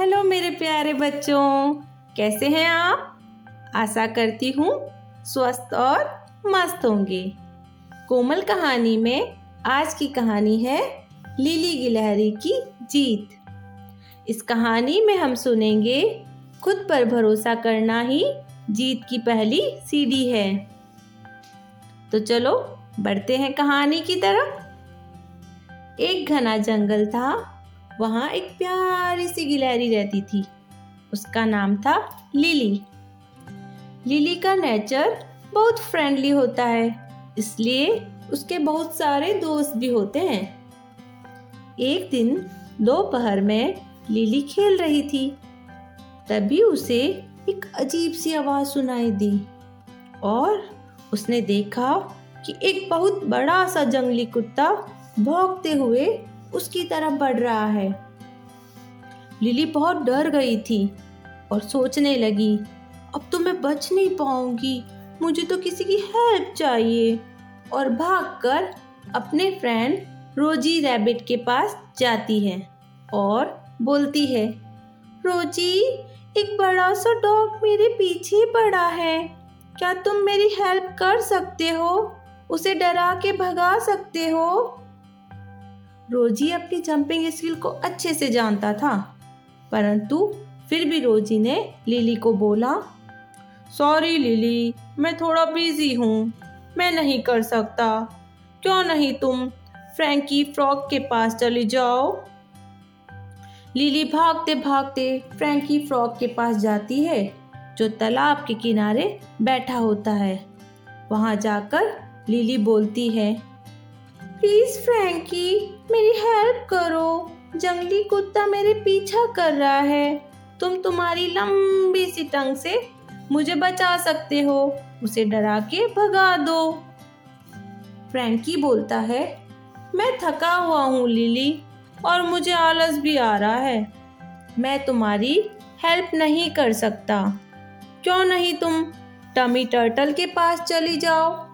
Hello मेरे प्यारे बच्चों, कैसे हैं आप? आशा करती हूँ स्वस्थ और मस्त होंगे। कोमल कहानी में आज की कहानी है लिली गिलहरी की जीत। इस कहानी में हम सुनेंगे, खुद पर भरोसा करना ही जीत की पहली सीढ़ी है। तो चलो, बढ़ते हैं कहानी की तरफ़। एक घना जंगल था वहाँ एक प्यारी सी गिलहरी रहती थी। उसका नाम था लिली। लिली का नेचर बहुत फ्रेंडली होता है, इसलिए उसके बहुत सारे दोस्त भी होते हैं। एक दिन दोपहर में लिली खेल रही थी। तभी उसे एक अजीब सी आवाज़ सुनाई दी और उसने देखा कि एक बहुत बड़ा सा जंगली कुत्ता भौंकते हुए उसकी तरफ़ बढ़ रहा है। लिली बहुत डर गई थी और सोचने लगी, अब तो मैं बच नहीं पाऊँगी, मुझे तो किसी की हेल्प चाहिए। और भागकर अपने फ्रेंड रोजी रैबिट के पास जाती है और बोलती है, रोजी, एक बड़ा सा डॉग मेरे पीछे पड़ा है। क्या तुम मेरी हेल्प कर सकते हो? उसे डरा के भगा सकते हो? रोजी अपनी जंपिंग स्किल को अच्छे से जानता था। परंतु फिर भी रोजी ने लिली को बोला सॉरी लिली, मैं थोड़ा बिज़ी हूँ। मैं नहीं कर सकता। क्यों नहीं तुम फ्रैंकी फ्रॉक के पास चली जाओ? लिली भागते भागते फ्रैंकी फ्रॉक के पास जाती है, जो तालाब के किनारे बैठा होता है। वहाँ जाकर लिली बोलती है प्लीज़ फ्रैंकी मेरी हेल्प करो। जंगली कुत्ता मेरे पीछा कर रहा है। तुम तुम्हारी लंबी सी टंग से मुझे बचा सकते हो। उसे डरा के भगा दो। फ्रैंकी बोलता है, मैं थका हुआ हूँ लिली और मुझे आलस भी आ रहा है। मैं तुम्हारी हेल्प नहीं कर सकता। क्यों नहीं तुम टमी टर्टल के पास चली जाओ?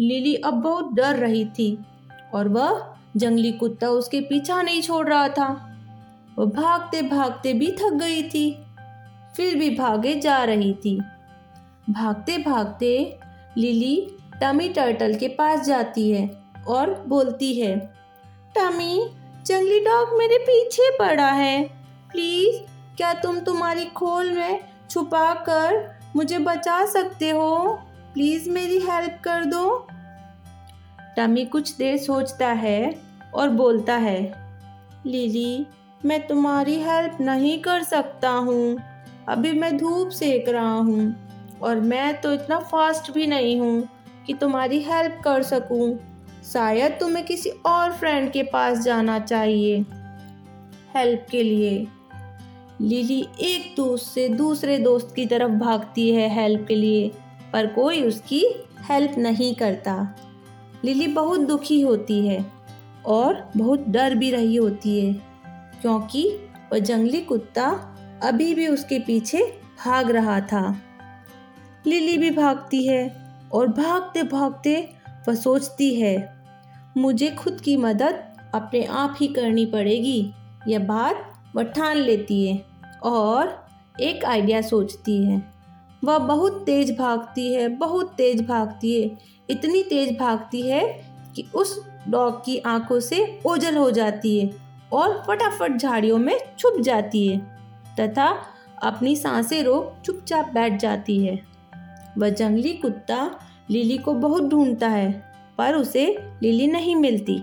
लिली अब बहुत डर रही थी और वह जंगली कुत्ता उसके पीछा नहीं छोड़ रहा था। वह भागते भागते भी थक गई थी, फिर भी भागे जा रही थी। भागते भागते लिली टमी टर्टल के पास जाती है और बोलती है, टमी, जंगली डॉग मेरे पीछे पड़ा है। प्लीज़, क्या तुम तुम्हारी खोल में छुपा कर मुझे बचा सकते हो? प्लीज़ मेरी हेल्प कर दो। टमी कुछ देर सोचता है और बोलता है, लिली, मैं तुम्हारी हेल्प नहीं कर सकता हूँ। अभी मैं धूप सेक रहा हूँ और मैं तो इतना फास्ट भी नहीं हूँ कि तुम्हारी हेल्प कर सकूँ। शायद तुम्हें किसी और फ्रेंड के पास जाना चाहिए हेल्प के लिए। लिली एक दोस्त से दूसरे दोस्त की तरफ़ भागती है हेल्प के लिए। पर कोई उसकी हेल्प नहीं करता। लिली बहुत दुखी होती है और बहुत डर भी रही होती है, क्योंकि वह जंगली कुत्ता अभी भी उसके पीछे भाग रहा था। लिली भी भागती है और भागते भागते वह सोचती है, मुझे खुद की मदद अपने आप ही करनी पड़ेगी। यह बात वह ठान लेती है और एक आइडिया सोचती है। वह बहुत तेज भागती है, बहुत तेज भागती है। इतनी तेज भागती है कि उस डॉग की आँखों से ओझल हो जाती है और फटाफट झाड़ियों में छुप जाती है, तथा अपनी साँसें रोक चुपचाप बैठ जाती है। वह जंगली कुत्ता लिली को बहुत ढूंढता है, पर उसे लिली नहीं मिलती।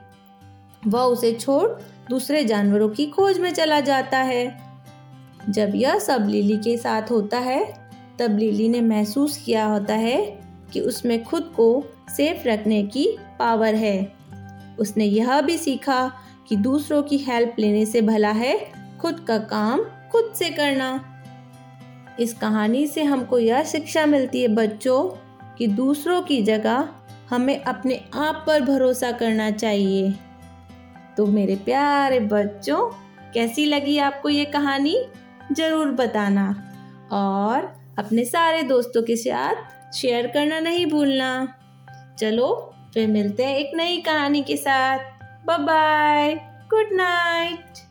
वह उसे छोड़ दूसरे जानवरों की खोज में चला जाता है। जब यह सब लिली के साथ होता है तब लिली ने महसूस किया होता है कि उसमें खुद को सेफ़ रखने की पावर है। उसने यह भी सीखा कि दूसरों की हेल्प लेने से भला है खुद का काम खुद से करना। इस कहानी से हमको यह शिक्षा मिलती है बच्चों कि दूसरों की जगह हमें अपने आप पर भरोसा करना चाहिए। तो मेरे प्यारे बच्चों, कैसी लगी आपको ये कहानी? ज़रूर बताना। और अपने सारे दोस्तों के साथ शेयर करना नहीं भूलना। चलो, फिर मिलते हैं एक नई कहानी के साथ। Bye bye good night